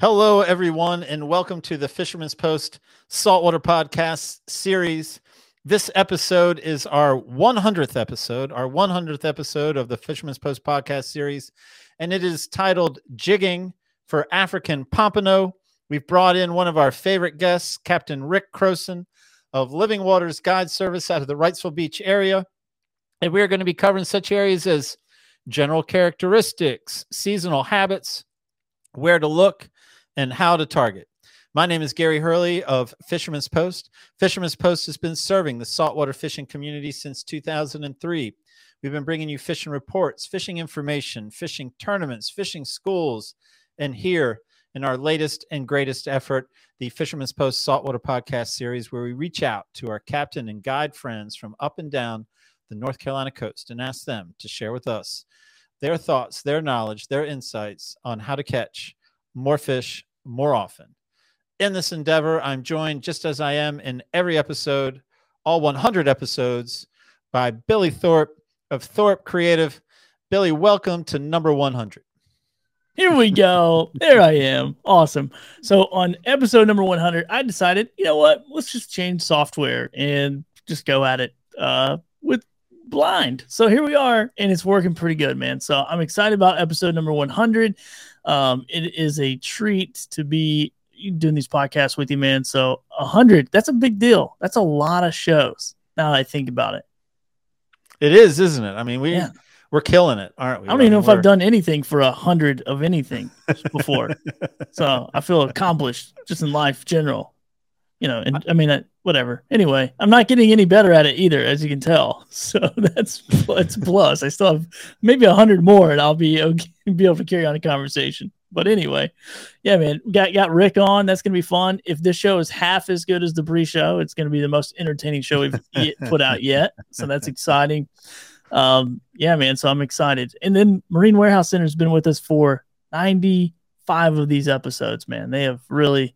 Hello, everyone, and welcome to the Fisherman's Post Saltwater Podcast series. This episode is our 100th episode, our 100th episode of the Fisherman's Post podcast series, and it is titled Jigging for African Pompano. We've brought in one of our favorite guests, Captain Rick Croson of Living Waters Guide Service out of the Wrightsville Beach area. And we are going to be covering such areas as general characteristics, seasonal habits, where to look, and how to target. My name is Gary Hurley of Fisherman's Post. Fisherman's Post has been serving the saltwater fishing community since 2003. We've been bringing you fishing reports, fishing information, fishing tournaments, fishing schools, and here in our latest and greatest effort, the Fisherman's Post Saltwater Podcast series, where we reach out to our captain and guide friends from up and down the North Carolina coast and ask them to share with us their thoughts, their knowledge, their insights on how to catch more fish more often. In this endeavor, I'm joined just as I am in every episode, all 100 episodes, by Billy Thorpe of Thorpe Creative. Billy, welcome to number 100. Here we go. There I am. Awesome. So on episode number 100, I decided, you know what? Let's just change software and just go at it uh, with blind. So here we are, and it's working pretty good, man. So I'm excited about episode number 100. Um, it is a treat to be doing these podcasts with you, man. So 100, that's a big deal. That's a lot of shows. Now that I think about it. It is, isn't it? I mean, we Yeah. We're killing it, aren't we? I don't even know if mean, I've done anything for a hundred of anything before. so I feel accomplished just in life general. You know, and I mean, uh, whatever. Anyway, I'm not getting any better at it either, as you can tell. So that's that's plus. I still have maybe a hundred more, and I'll be okay, be able to carry on a conversation. But anyway, yeah, man, got got Rick on. That's gonna be fun. If this show is half as good as the pre-show, it's gonna be the most entertaining show we've put out yet. So that's exciting. Um, yeah, man. So I'm excited. And then Marine Warehouse Center has been with us for 95 of these episodes, man. They have really,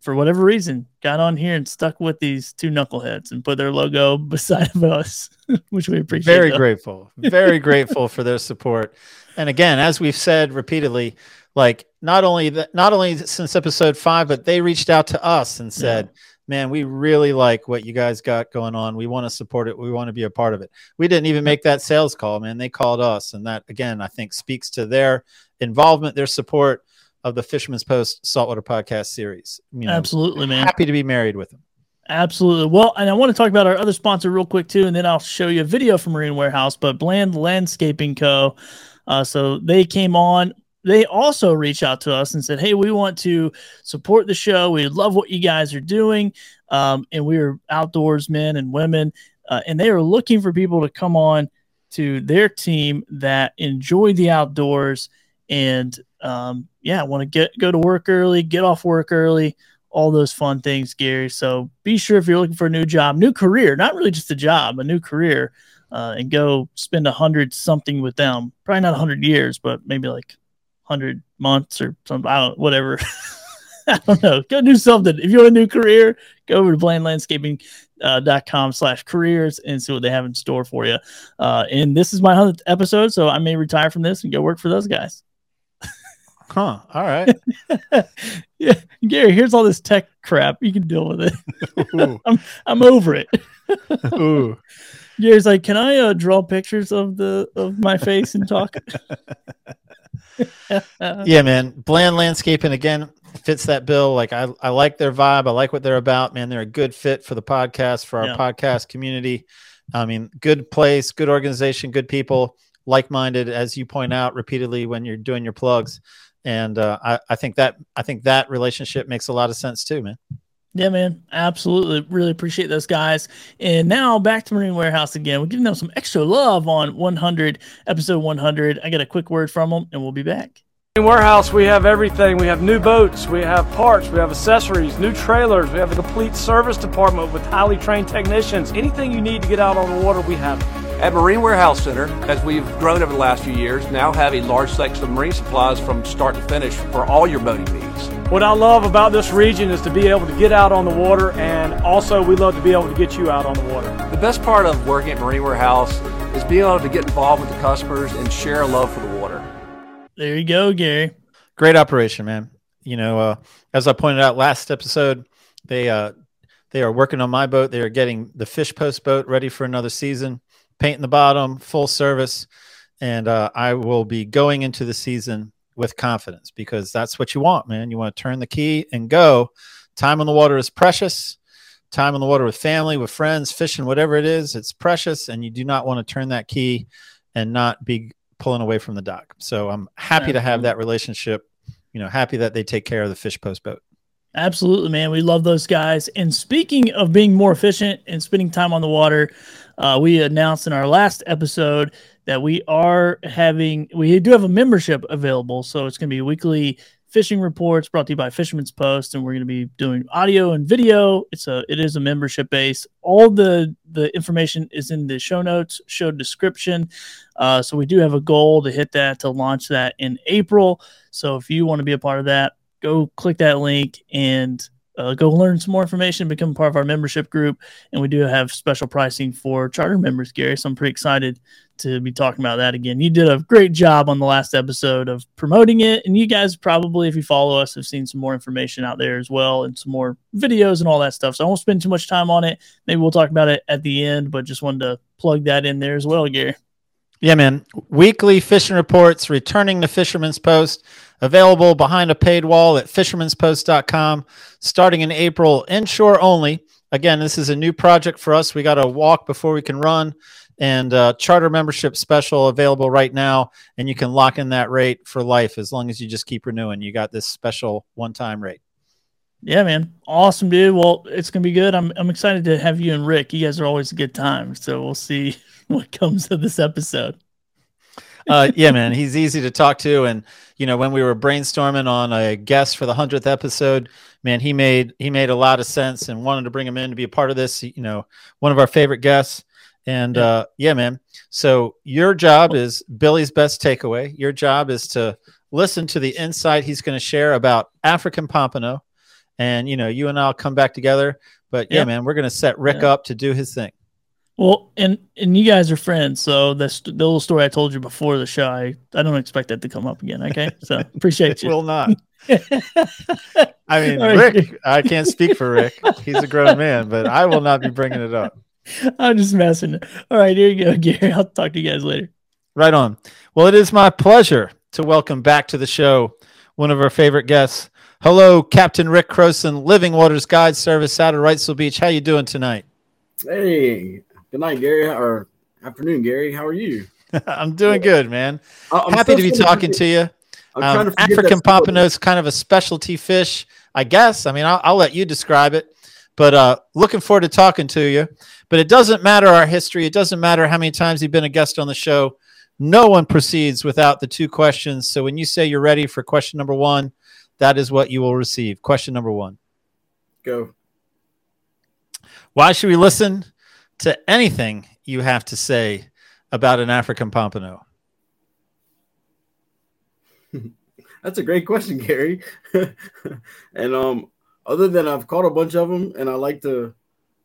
for whatever reason, got on here and stuck with these two knuckleheads and put their logo beside of us, which we appreciate. very though. grateful very grateful for their support and again as we've said repeatedly like not only that not only since episode five but they reached out to us and said man we really like what you guys got going on we want to support it we want to be a part of it we didn't even make that sales call man they called us and that again i think speaks to their involvement their support of the fisherman's post saltwater podcast series you know Absolutely, man. happy to be married with them Absolutely. Well, and I want to talk about our other sponsor real quick too, and then I'll show you a video from Marine Warehouse, but Bland Landscaping Co. Uh, so they came on. They also reached out to us and said, "Hey, we want to support the show. We love what you guys are doing, um, and we're outdoors men and women, uh, and they are looking for people to come on to their team that enjoy the outdoors and um, yeah, want to get go to work early, get off work early." all those fun things, Gary. So be sure if you're looking for a new job, new career, not really just a job, a new career, uh, and go spend a hundred something with them. Probably not a hundred years, but maybe like hundred months or something. I don't, whatever. I don't know. Go do something. If you want a new career, go over to blandlandscaping.com slash careers and see what they have in store for you. Uh, and this is my 100th episode, so I may retire from this and go work for those guys. huh all right yeah, Gary, here's all this tech crap. You can deal with it. I'm I'm over it. Ooh. Gary's like, can I uh, draw pictures of the of my face and talk? Yeah, man. Bland landscaping again fits that bill. Like I, I like their vibe. I like what they're about, man. They're a good fit for the podcast, for our Yeah. podcast community. I mean, good place, good organization, good people, like-minded, as you point out repeatedly when you're doing your plugs. And uh, I, I think that I think that relationship makes a lot of sense too, man. Yeah, man. Absolutely. Really appreciate those guys. And now back to Marine Warehouse again. We're giving them some extra love on 100, episode 100. I got a quick word from them and we'll be back. Warehouse, we have everything. We have new boats, we have parts, we have accessories, new trailers, we have a complete service department with highly trained technicians. Anything you need to get out on the water, we have. At Marine Warehouse Center, as we've grown over the last few years, now have a large selection of marine supplies from start to finish for all your boating needs. What I love about this region is to be able to get out on the water, and also we love to be able to get you out on the water. The best part of working at Marine Warehouse is being able to get involved with the customers and share a love for the water. There you go, Gary. Great operation, man. You know, uh, as I pointed out last episode, they uh, they are working on my boat. They are getting the fish post boat ready for another season, painting the bottom, full service, and uh, I will be going into the season with confidence because that's what you want, man. You want to turn the key and go. Time on the water is precious. Time on the water with family, with friends, fishing, whatever it is, it's precious, and you do not want to turn that key and not be pulling away from the dock. So I'm happy to have that relationship. You know, happy that they take care of the fish post boat. Absolutely, man. We love those guys. And speaking of being more efficient and spending time on the water, uh, we announced in our last episode that we are having, we do have a membership available. So it's going to be weekly fishing reports brought to you by Fisherman's Post, and we're going to be doing audio and video. It's a, it is a membership base. All the the information is in the show notes, show description. Uh, so we do have a goal to hit that to launch that in April. So if you want to be a part of that, go click that link and uh, go learn some more information, become part of our membership group. And we do have special pricing for charter members, Gary. So I'm pretty excited to be talking about that again. You did a great job on the last episode of promoting it. And you guys probably, if you follow us, have seen some more information out there as well and some more videos and all that stuff. So I won't spend too much time on it. Maybe we'll talk about it at the end, but just wanted to plug that in there as well, Gary. Yeah, man. Weekly fishing reports returning to Fisherman's Post, available behind a paid wall at fishermanspost.com, starting in April, inshore only. Again, this is a new project for us. We got to walk before we can run, and uh, charter membership special available right now. And you can lock in that rate for life as long as you just keep renewing. You got this special one time rate. Yeah, man. Awesome, dude. Well, it's gonna be good. I'm I'm excited to have you and Rick. You guys are always a good time. So we'll see what comes of this episode. Uh, yeah, man, he's easy to talk to, and you know when we were brainstorming on a guest for the hundredth episode, man, he made he made a lot of sense, and wanted to bring him in to be a part of this. You know, one of our favorite guests, and Yeah. uh, yeah, man. So your job is Billy's best takeaway. Your job is to listen to the insight he's going to share about African pompano, and you know, you and I'll come back together. But yeah, Yeah. man, we're going to set Rick Yeah. up to do his thing. Well, and and you guys are friends, so the st- the little story I told you before the show, I, I don't expect that to come up again. Okay, so appreciate you. Will not. I mean, All right. Rick, I can't speak for Rick. He's a grown man, but I will not be bringing it up. I'm just messing. All right, here you go, Gary. I'll talk to you guys later. Right on. Well, it is my pleasure to welcome back to the show one of our favorite guests. Hello, Captain Rick Croson, Living Waters Guide Service out of Wrightsville Beach. How you doing tonight? Hey, good night, Gary, or afternoon, Gary. How are you? I'm doing good, man. I'm Happy to be talking forget- to you. I'm Um, to African pompano is kind of a specialty fish, I guess. I mean, I'll, I'll let you describe it, but uh, looking forward to talking to you. But it doesn't matter our history. It doesn't matter how many times you've been a guest on the show. No one proceeds without the two questions. So when you say you're ready for question number one, that is what you will receive. Question number one Go. Why should we listen to anything you have to say about an African pompano? That's a great question, Gary. and um, other than I've caught a bunch of them, and I like to,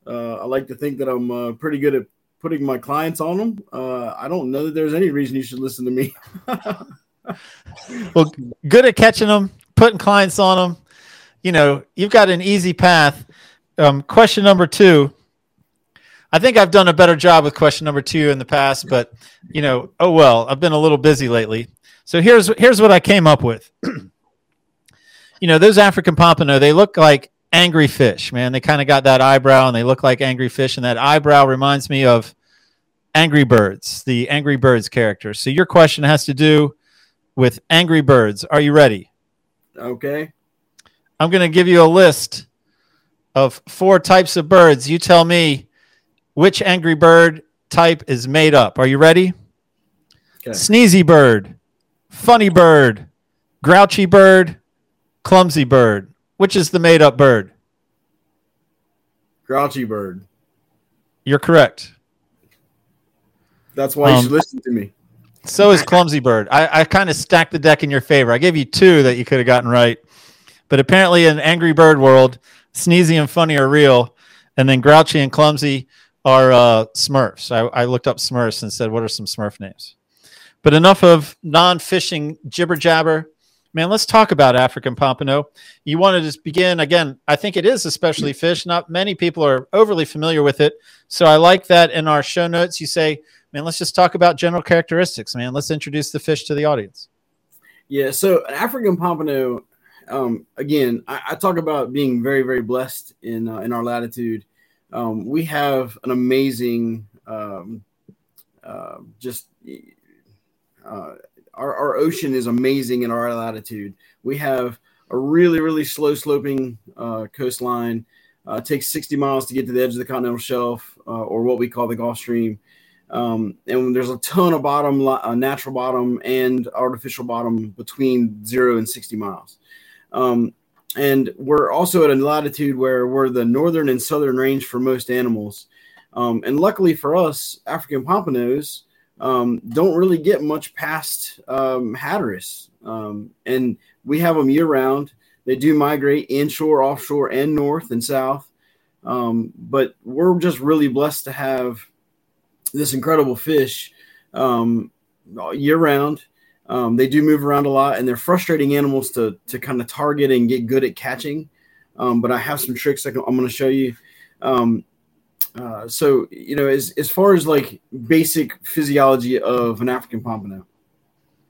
uh, I like to think that I'm uh, pretty good at putting my clients on them. Uh, I don't know that there's any reason you should listen to me. well, good at catching them, putting clients on them. You know, you've got an easy path. Um, question number two. I think I've done a better job with question number two in the past, but you know, oh well, I've been a little busy lately. So here's here's what I came up with. you know, those African pompano, they look like angry fish, man. They kind of got that eyebrow and they look like angry fish, and that eyebrow reminds me of Angry Birds, the Angry Birds character. So your question has to do with Angry Birds. Are you ready? okay. I'm going to give you a list of four types of birds. You tell me which Angry Bird type is made up. Are you ready? Okay. Sneezy bird, funny bird, grouchy bird, clumsy bird. Which is the made up bird? Grouchy bird. You're correct. That's why you Um, should listen to me. So is Clumsy Bird. I, I kind of stacked the deck in your favor. I gave you two that you could have gotten right. But apparently, in Angry Bird world, Sneezy and Funny are real. And then Grouchy and Clumsy are uh, Smurfs. I, I looked up Smurfs and said, what are some Smurf names? But enough of non fishing jibber jabber. Man, let's talk about African pompano. You want to begin again. I think it is especially fish. Not many people are overly familiar with it. So I like that in our show notes, you say, man, let's just talk about general characteristics, man. Let's introduce the fish to the audience. Yeah, so an African pompano, um, again, I, I talk about being very, very blessed in uh, in our latitude. Um, we have an amazing, um, uh, just uh, our, our ocean is amazing in our latitude. We have a really, really slow sloping uh, coastline. Uh, takes 60 miles to get to the edge of the continental shelf, uh, or what we call the Gulf Stream. Um, and there's a ton of bottom, uh, natural bottom and artificial bottom between zero and 60 miles. Um, and we're also at a latitude where we're the northern and southern range for most animals. Um, and luckily for us, African pompanos um, don't really get much past um, Hatteras. Um, and we have them year round. They do migrate inshore, offshore, and north and south. Um, but we're just really blessed to have this incredible fish um, year round. Um, they do move around a lot, and they're frustrating animals to to kind of target and get good at catching. Um, but I have some tricks I I'm going to show you. Um, uh, so you know, as as far as like basic physiology of an African pompano,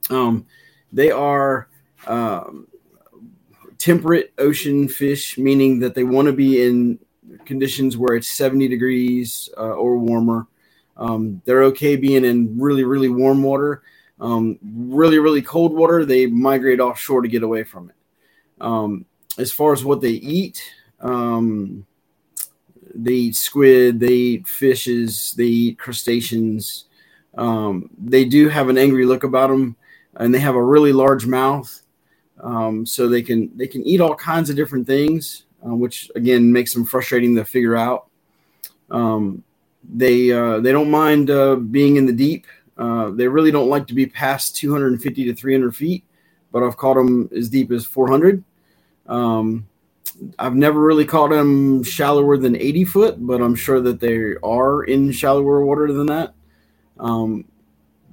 um, they are um, temperate ocean fish, meaning that they want to be in conditions where it's 70 degrees uh, or warmer. Um, they're okay being in really, really warm water. Um, really, really cold water, they migrate offshore to get away from it. Um, as far as what they eat, um, they eat squid, they eat fishes, they eat crustaceans. Um, they do have an angry look about them, and they have a really large mouth, um, so they can they can eat all kinds of different things, uh, which again makes them frustrating to figure out. Um, they uh, they don't mind uh, being in the deep. Uh, they really don't like to be past 250 to 300 feet, but I've caught them as deep as 400. Um, I've never really caught them shallower than 80 foot, but I'm sure that they are in shallower water than that. Um,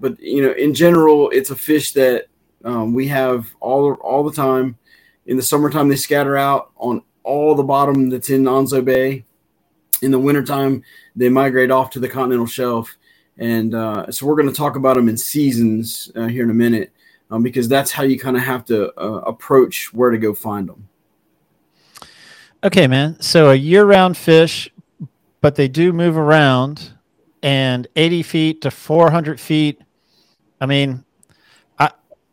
but you know, in general, it's a fish that um, we have all all the time. In the summertime, they scatter out on all the bottom that's in Onslow Bay. In the wintertime, they migrate off to the continental shelf. And uh, so we're going to talk about them in seasons uh, here in a minute um, because that's how you kind of have to uh, approach where to go find them. Okay, man. So a year-round fish, but they do move around, and 80 feet to 400 feet. I mean, I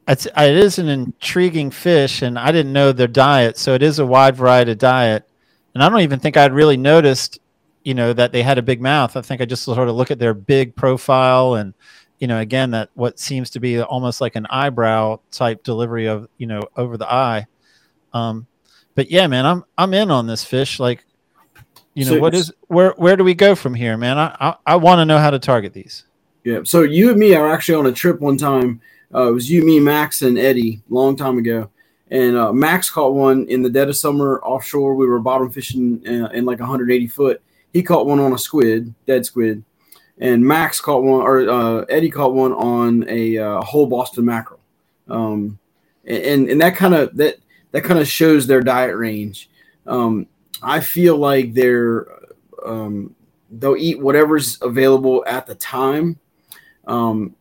it's it is an intriguing fish, and I didn't know their diet. So it is a wide variety of diet, and I don't even think I'd really noticed, you know, that they had a big mouth. I think I just sort of look at their big profile and. You know, again, that what seems to be almost like an eyebrow type delivery of you know over the eye. Um, but yeah, man, I'm I'm in on this fish. Like, you know, So- what is where where do we go from here, man? I I, I want to know how to target these. Yeah. So you and me are actually on a trip one time. Uh, it was you, me, Max, and Eddie, long time ago. And uh, Max caught one in the dead of summer offshore. We were bottom fishing uh, in like 180 foot. He caught one on a squid, dead squid, and Max caught one, or uh, Eddie caught one on a uh, whole Boston mackerel. Um, and and that kind of that that kind of shows their diet range. Um, I feel like they're um, they'll eat whatever's available at the time. Um,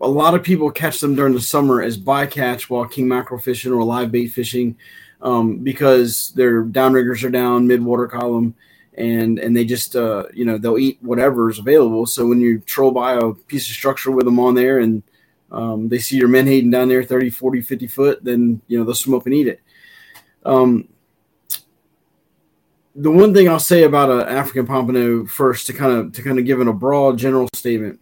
a lot of people catch them during the summer as bycatch while king mackerel fishing or live bait fishing um, because their downriggers are down midwater column and and they just uh, you know they'll eat whatever's available. So when you troll by a piece of structure with them on there and um, they see your menhaden down there 30, 40, 50 foot, then you know they'll up and eat it. Um, the one thing I'll say about an African pompano first to kind of to kind of give it a broad general statement,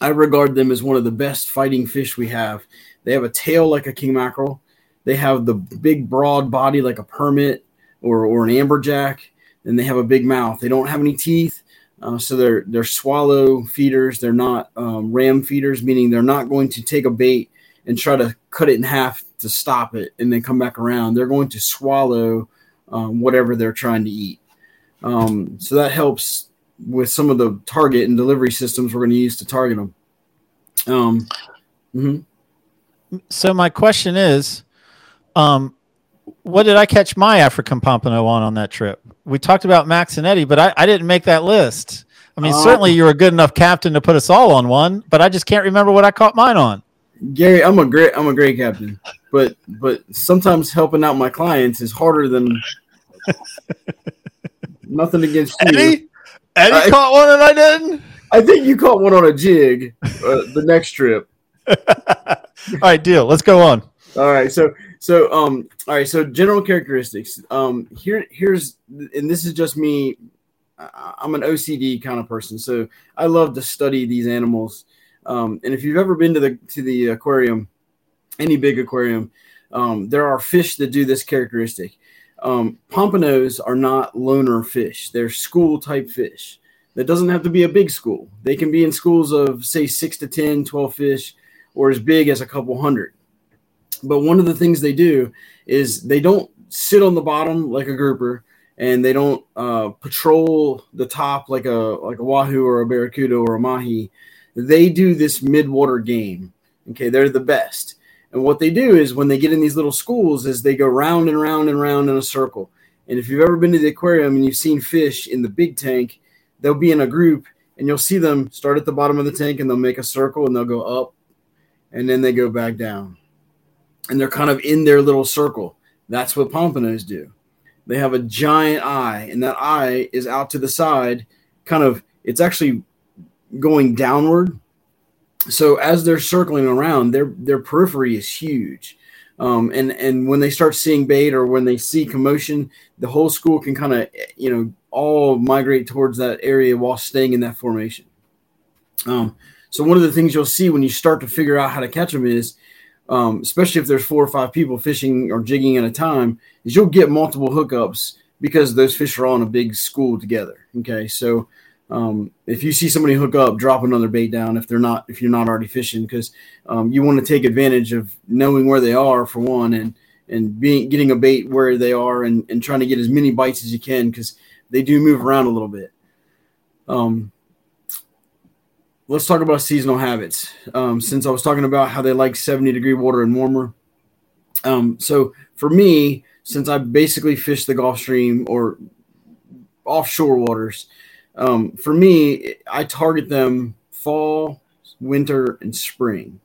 I regard them as one of the best fighting fish we have. They have a tail like a king mackerel. They have the big broad body like a permit or or an amberjack, and they have a big mouth. They don't have any teeth, Uh, so they're they're swallow feeders. They're not um, ram feeders, meaning they're not going to take a bait and try to cut it in half to stop it and then come back around. They're going to swallow um, whatever they're trying to eat. Um, so that helps with some of the target and delivery systems we're going to use to target them. Um, mhm. So my question is, um, what did I catch my African pompano on on that trip? We talked about Max and Eddie, but I, I didn't make that list. I mean, Oh. certainly you're a good enough captain to put us all on one, but I just can't remember what I caught mine on. Gary, I'm a great I'm a great captain, but but sometimes helping out my clients is harder than nothing against you. Eddie, Eddie I- caught one and I didn't. I think you caught one on a jig uh, the next trip. all right, deal. Let's go on. All right, so so um all right, so general characteristics. Um here here's and this is just me I'm an OCD kind of person, so I love to study these animals. Um, and if you've ever been to the to the aquarium, any big aquarium, um, there are fish that do this characteristic. Um, pompanos are not loner fish; they're school type fish. That doesn't have to be a big school. They can be in schools of say six to 10, 12 fish, or as big as a couple hundred. But one of the things they do is they don't sit on the bottom like a grouper and they don't uh, patrol the top like a like a wahoo or a barracuda or a mahi. They do this mid-water game. Okay, they're the best. And what they do is when they get in these little schools, is they go round and round and round in a circle. And if you've ever been to the aquarium and you've seen fish in the big tank, they'll be in a group and you'll see them start at the bottom of the tank and they'll make a circle and they'll go up and then they go back down. And they're kind of in their little circle. That's what pompanos do. They have a giant eye, and that eye is out to the side, kind of, it's actually going downward. So as they're circling around, their their periphery is huge. Um, and and when they start seeing bait or when they see commotion, the whole school can kind of you know all migrate towards that area while staying in that formation. Um, so one of the things you'll see when you start to figure out how to catch them is, um, especially if there's four or five people fishing or jigging at a time, is you'll get multiple hookups because those fish are on a big school together. Okay, so um, if you see somebody hook up, drop another bait down if they're not if you're not already fishing because um, you want to take advantage of knowing where they are for one and and being getting a bait where they are and, and trying to get as many bites as you can because they do move around a little bit. Um, let's talk about seasonal habits. Um, since I was talking about how they like 70 degree water and warmer. Um, so for me, since I basically fish the Gulf Stream or offshore waters, um, for me, I target them fall, winter, and spring.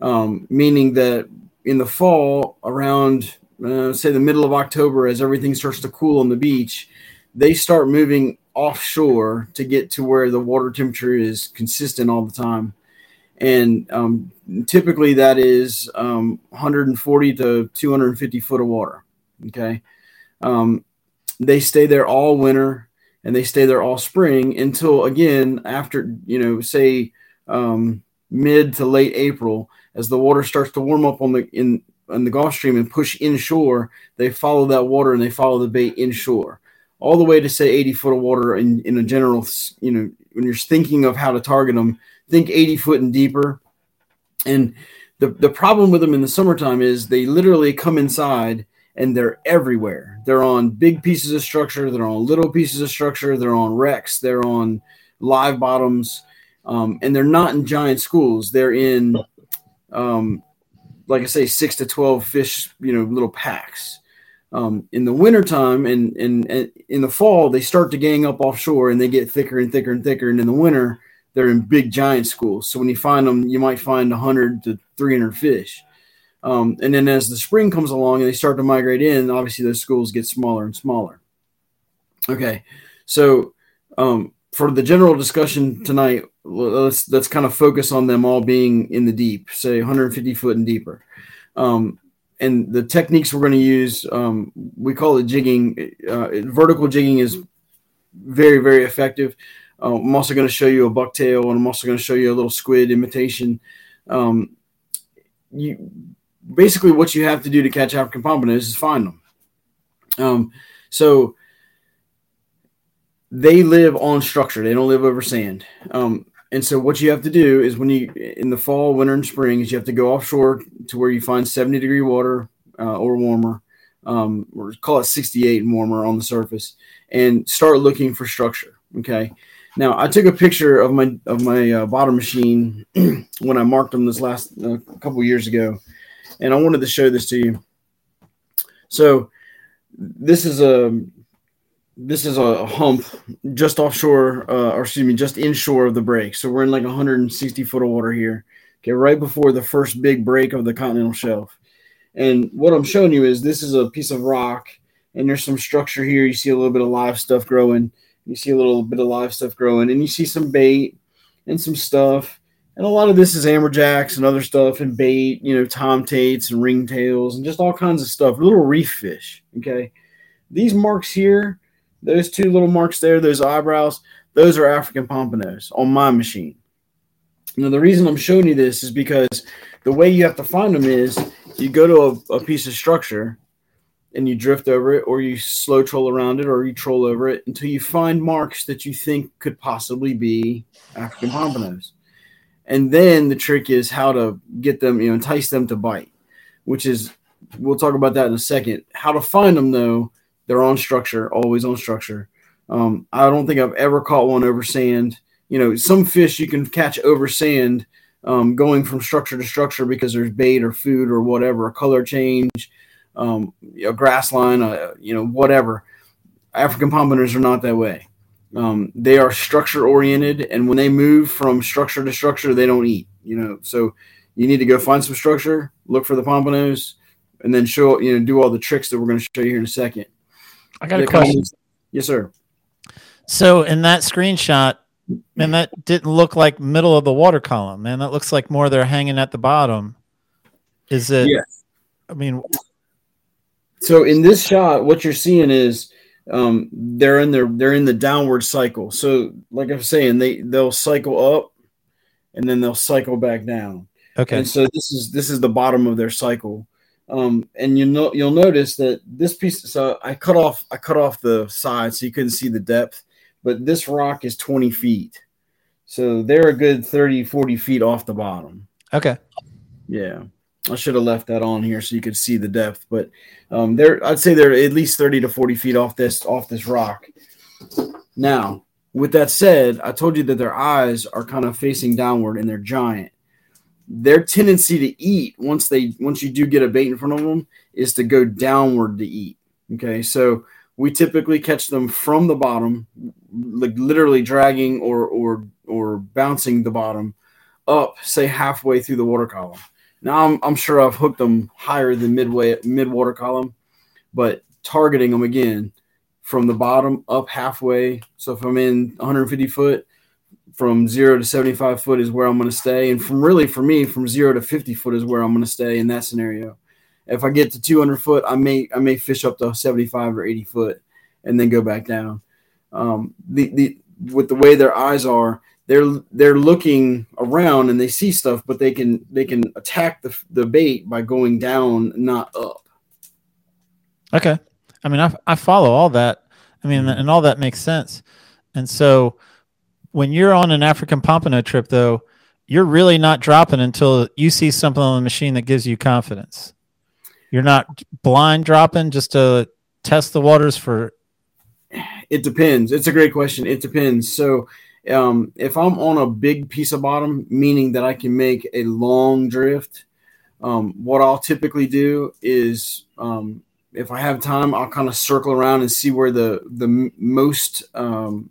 Um, meaning that in the fall, around uh, say the middle of October, as everything starts to cool on the beach, they start moving offshore to get to where the water temperature is consistent all the time. And um, typically that is um, 140 to 250 foot of water. Okay. Um, they stay there all winter and they stay there all spring until again after you know say um, mid to late April as the water starts to warm up on the in on the Gulf Stream and push inshore. They follow that water and they follow the bait inshore all the way to say 80 foot of water in, in a general you know when you're thinking of how to target them think 80 foot and deeper and the, the problem with them in the summertime is they literally come inside and they're everywhere. They're on big pieces of structure, they're on little pieces of structure, they're on wrecks, they're on live bottoms, um, and they're not in giant schools. They're in, um, like I say, six to 12 fish, you know, little packs. Um, in the wintertime and, and, and in the fall, they start to gang up offshore and they get thicker and thicker and thicker. And in the winter, they're in big giant schools. So when you find them, you might find 100 to 300 fish. Um, and then as the spring comes along and they start to migrate in, obviously those schools get smaller and smaller. Okay, so um, for the general discussion tonight, let's let's kind of focus on them all being in the deep, say 150 foot and deeper. Um, and the techniques we're going to use, um, we call it jigging. Uh, vertical jigging is very very effective. Uh, I'm also going to show you a bucktail, and I'm also going to show you a little squid imitation. Um, you basically what you have to do to catch African pompanos is find them. Um, so they live on structure. They don't live over sand. Um, and so what you have to do is when you in the fall, winter, and spring is you have to go offshore to where you find 70 degree water uh, or warmer, um, or call it 68 and warmer on the surface, and start looking for structure. Okay. Now I took a picture of my of my uh, bottom machine when I marked them this last uh, couple years ago, and I wanted to show this to you. So this is a this is a hump just offshore, uh, or excuse me, just inshore of the break. So we're in like 160 foot of water here. Okay, right before the first big break of the continental shelf. And what I'm showing you is this is a piece of rock, and there's some structure here. You see a little bit of live stuff growing. You see a little bit of live stuff growing, and you see some bait and some stuff. And a lot of this is amberjacks and other stuff, and bait, you know, tomtates and ringtails, and just all kinds of stuff. Little reef fish. Okay, these marks here those two little marks there, those eyebrows, those are African pompanos on my machine. Now, the reason I'm showing you this is because the way you have to find them is you go to a, a piece of structure and you drift over it, or you slow troll around it, or you troll over it until you find marks that you think could possibly be African pompanos. And then the trick is how to get them, you know, entice them to bite, which is, we'll talk about that in a second. How to find them, though, they're on structure, always on structure. Um, I don't think I've ever caught one over sand. You know, some fish you can catch over sand um, going from structure to structure because there's bait or food or whatever, a color change, um, a grass line, uh, you know, whatever. African pompanos are not that way. Um, they are structure oriented, and when they move from structure to structure, they don't eat. You know, so you need to go find some structure, look for the pompanos, and then show you know do all the tricks that we're going to show you here in a second. I got a Yeah, come question. Yes, sir. So in that screenshot, man, that didn't look like middle of the water column, man. That looks like more they're hanging at the bottom. Is it? Yeah. I mean, So in this shot, what you're seeing is um, they're in their they're in the downward cycle. So like I'm saying, they they'll cycle up and then they'll cycle back down. okay. And so this is this is the bottom of their cycle. Um, and you know you'll notice that this piece. So I cut off I cut off the side so you couldn't see the depth, but this rock is 20 feet. So they're a good 30, 40 feet off the bottom. Okay. Yeah, I should have left that on here so you could see the depth. But um, they're I'd say they're at least thirty to forty feet off this off this rock. Now, with that said, I told you that their eyes are kind of facing downward and they're giant. Their tendency to eat once they once you do get a bait in front of them is to go downward to eat. Okay, so we typically catch them from the bottom, like literally dragging or or or bouncing the bottom up, say halfway through the water column. Now I'm, I'm sure I've hooked them higher than midway mid water column, but targeting them again from the bottom up halfway. So if I'm in 150 foot, from zero to 75 foot is where I'm going to stay, and from really for me from zero to 50 foot is where I'm going to stay in that scenario. If I get to 200 foot, I may I may fish up to 75 or 80 foot, and then go back down. Um, the the with the way their eyes are, they're they're looking around and they see stuff, but they can they can attack the the bait by going down, not up. Okay. I mean, I, I follow all that. I mean, and all that makes sense. And so when you're on an African pompano trip, though, you're really not dropping until you see something on the machine that gives you confidence. You're not blind dropping just to test the waters for. It depends. It's a great question. It depends. So, um, if I'm on a big piece of bottom, meaning that I can make a long drift, um, what I'll typically do is, um, if I have time, I'll kind of circle around and see where the the most um,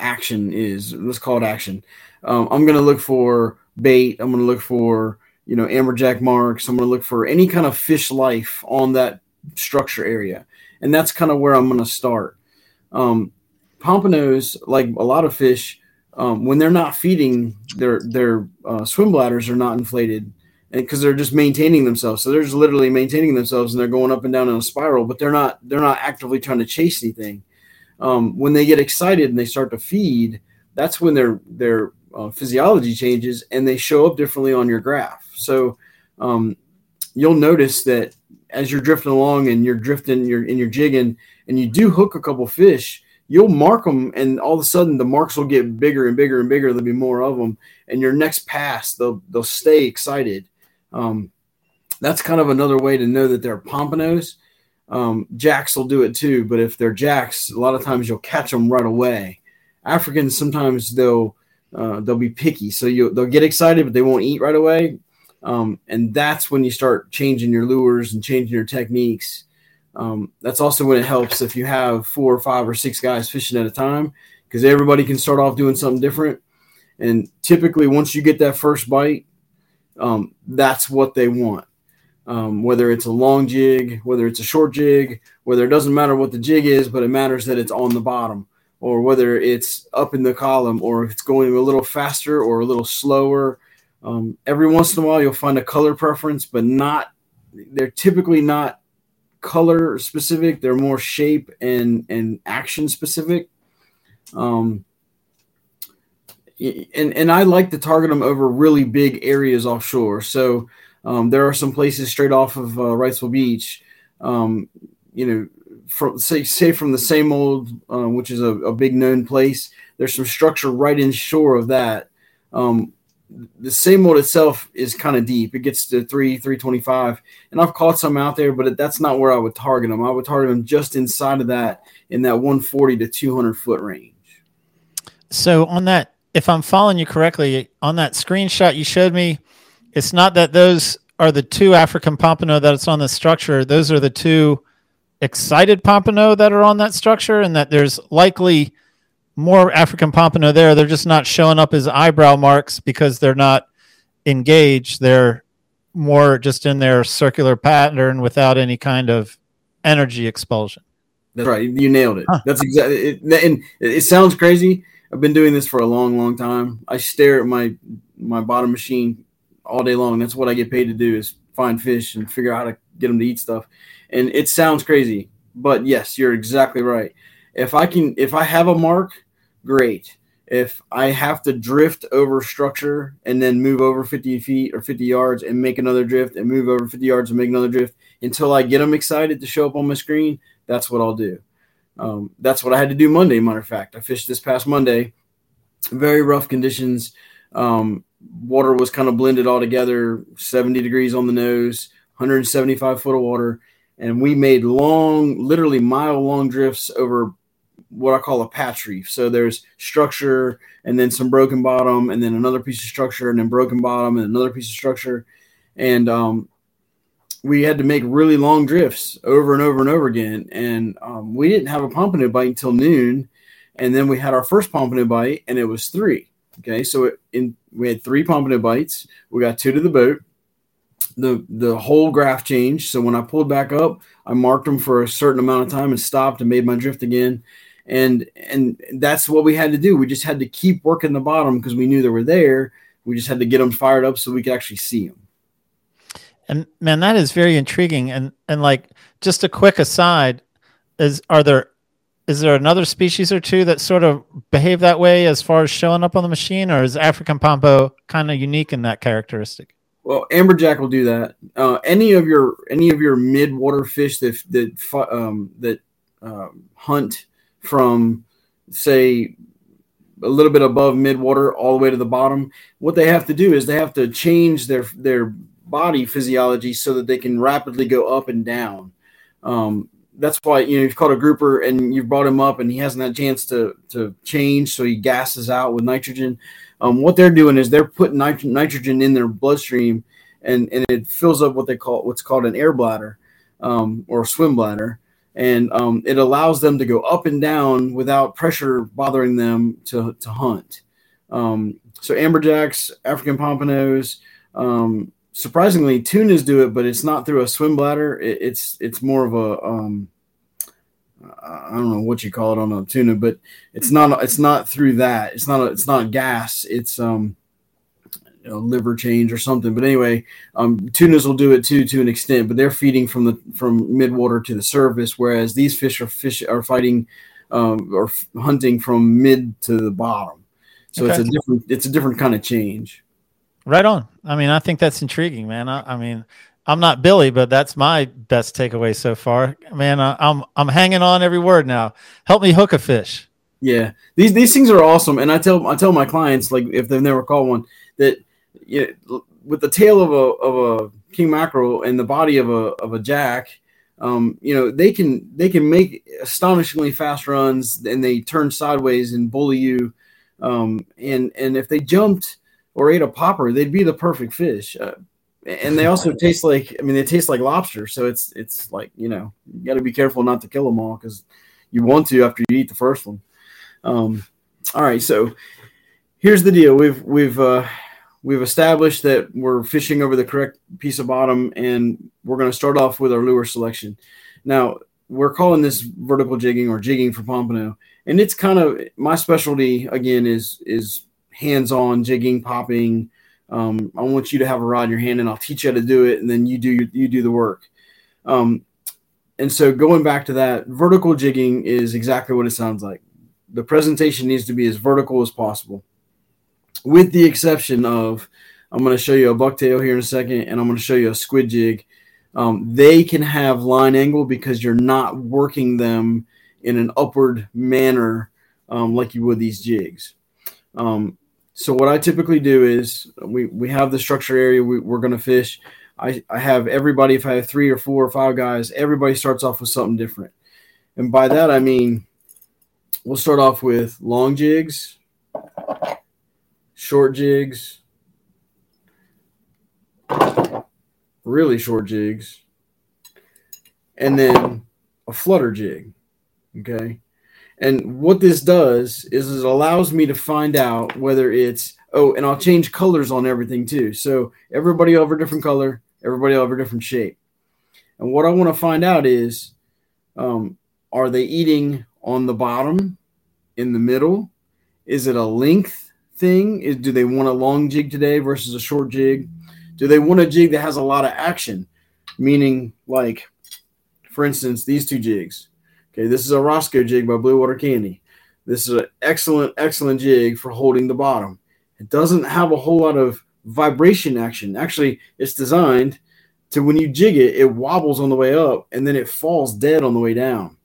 action is. Let's call it action. Um, I'm going to look for bait. I'm going to look for you know amberjack marks. I'm going to look for any kind of fish life on that structure area, and that's kind of where I'm going to start. Um, pompanos, like a lot of fish, um, when they're not feeding, their their uh, swim bladders are not inflated, because they're just maintaining themselves. So they're just literally maintaining themselves, and they're going up and down in a spiral. But they're not they're not actively trying to chase anything. Um, when they get excited and they start to feed, that's when their their uh, physiology changes and they show up differently on your graph. So um, you'll notice that as you're drifting along and you're drifting, you're and you're jigging, and you do hook a couple fish, you'll mark them, and all of a sudden the marks will get bigger and bigger and bigger. There'll be more of them, and your next pass, they'll they'll stay excited. Um, that's kind of another way to know that they're pompanos. Um, jacks will do it too, but if they're jacks, a lot of times you'll catch them right away. Africans sometimes they'll uh, they'll be picky, so you they'll get excited, but they won't eat right away. Um, and that's when you start changing your lures and changing your techniques. Um, that's also when it helps if you have four or five or six guys fishing at a time, because everybody can start off doing something different. And typically, once you get that first bite, um, that's what they want. Um, whether it's a long jig, whether it's a short jig, whether it doesn't matter what the jig is, but it matters that it's on the bottom, or whether it's up in the column, or if it's going a little faster or a little slower. Um, every once in a while, you'll find a color preference, but not. They're typically not color specific. They're more shape and and action specific. Um, and and I like to target them over really big areas offshore. So um, there are some places straight off of uh, Wrightsville Beach, um, you know, from say say from the same old, uh, which is a, a, big known place. There's some structure right inshore of that. Um, the same old itself is kind of deep. It gets to three, three twenty-five, and I've caught some out there, but that's not where I would target them. I would target them just inside of that, in that one forty to two hundred foot range. So on that if I'm following you correctly, on that screenshot you showed me, it's not that those are the two African pompano that's on the structure. Those are the two excited pompano that are on that structure, and that there's likely more African pompano there. They're just not showing up as eyebrow marks because they're not engaged. They're more just in their circular pattern without any kind of energy expulsion. That's right. You nailed it. Huh. That's exactly it. And it sounds crazy, I've been doing this for a long, long time. I stare at my my bottom machine all day long. That's what I get paid to do is find fish and figure out how to get them to eat stuff. And it sounds crazy, but yes, you're exactly right. If I can, if I have a mark, great. If I have to drift over structure and then move over 50 feet or 50 yards and make another drift and move over 50 yards and make another drift until I get them excited to show up on my screen, that's what I'll do. Um, that's what I had to do Monday. Matter of fact, I fished this past Monday. Very rough conditions. Um, water was kind of blended all together. 70 degrees on the nose, 175 foot of water, and we made long, literally mile long drifts over what I call a patch reef. So there's structure and then some broken bottom and then another piece of structure and then broken bottom and another piece of structure. And um, we had to make really long drifts over and over and over again. And um, we didn't have a pompano bite until noon. And then we had our first pompano bite, and it was three. Okay, so in we had three pompano bites. We got two to the boat. The the whole graph changed. So when I pulled back up, I marked them for a certain amount of time and stopped and made my drift again. And and that's what we had to do. We just had to keep working the bottom because we knew they were there. We just had to get them fired up so we could actually see them. And man, that is very intriguing. And and like just a quick aside, is are there is there another species or two that sort of behave that way as far as showing up on the machine, or is African pompo kind of unique in that characteristic? Well, amberjack will do that. Uh, any of your any of your mid water fish that that um, that um, hunt from say a little bit above mid water all the way to the bottom, what they have to do is they have to change their their body physiology so that they can rapidly go up and down. Um, that's why you know you've caught a grouper and you've brought him up and he hasn't had a chance to to change, so he gasses out with nitrogen. Um, what they're doing is they're putting nit- nitrogen in their bloodstream, and and it fills up what they call what's called an air bladder um, or a swim bladder, and um, it allows them to go up and down without pressure bothering them to to hunt. Um, so amberjacks, African pompanos, um, surprisingly tunas do it but it's not through a swim bladder. It, it's it's more of a um i don't know what you call it on a tuna but it's not it's not through that. It's not a, it's not gas. It's um you know, liver change or something. But anyway um tunas will do it too to an extent but they're feeding from the from midwater to the surface whereas these fish are fish are fighting um or hunting from mid to the bottom. So okay. it's a different it's a different kind of change Right on. I mean, I think that's intriguing, man. I, I mean, I'm not Billy, but that's my best takeaway so far. Man, I, I'm I'm hanging on every word now. Help me hook a fish. Yeah, these these things are awesome, and I tell I tell my clients like if they've never caught one that you know, with the tail of a of a king mackerel and the body of a of a jack, um, you know they can they can make astonishingly fast runs and they turn sideways and bully you, um, and and if they jumped or ate a popper, they'd be the perfect fish. Uh, and they also taste like I mean they taste like lobster, so it's it's like you know you got to be careful not to kill them all because you want to after you eat the first one. Um, all right, so here's the deal: we've we've uh, we've established that we're fishing over the correct piece of bottom, and we're going to start off with our lure selection. Now we're calling this vertical jigging or jigging for pompano, and it's kind of my specialty. Again, is is hands-on jigging, popping. Um, I want you to have a rod in your hand, and I'll teach you how to do it, and then you do you do the work. Um, and so going back to that, vertical jigging is exactly what it sounds like the presentation needs to be as vertical as possible, with the exception of I'm going to show you a bucktail here in a second, and I'm going to show you a squid jig. Um, they can have line angle because you're not working them in an upward manner um, like you would these jigs. Um, so what I typically do is we, we have the structure area we, we're going to fish. I, I have everybody, if I have three or four or five guys, everybody starts off with something different. And by that, I mean, we'll start off with long jigs, short jigs, really short jigs, and then a flutter jig. Okay. And what this does is it allows me to find out whether it's oh, and I'll change colors on everything too. So everybody a different color, everybody a different shape. And what I want to find out is um, are they eating on the bottom, in the middle? Is it a length thing? Is, do they want a long jig today versus a short jig? Do they want a jig that has a lot of action? Meaning, like, for instance, these two jigs. Okay, this is a Roscoe jig by Blue Water Candy. This is an excellent, excellent jig for holding the bottom. It doesn't have a whole lot of vibration action. Actually, it's designed to when you jig it, it wobbles on the way up and then it falls dead on the way down.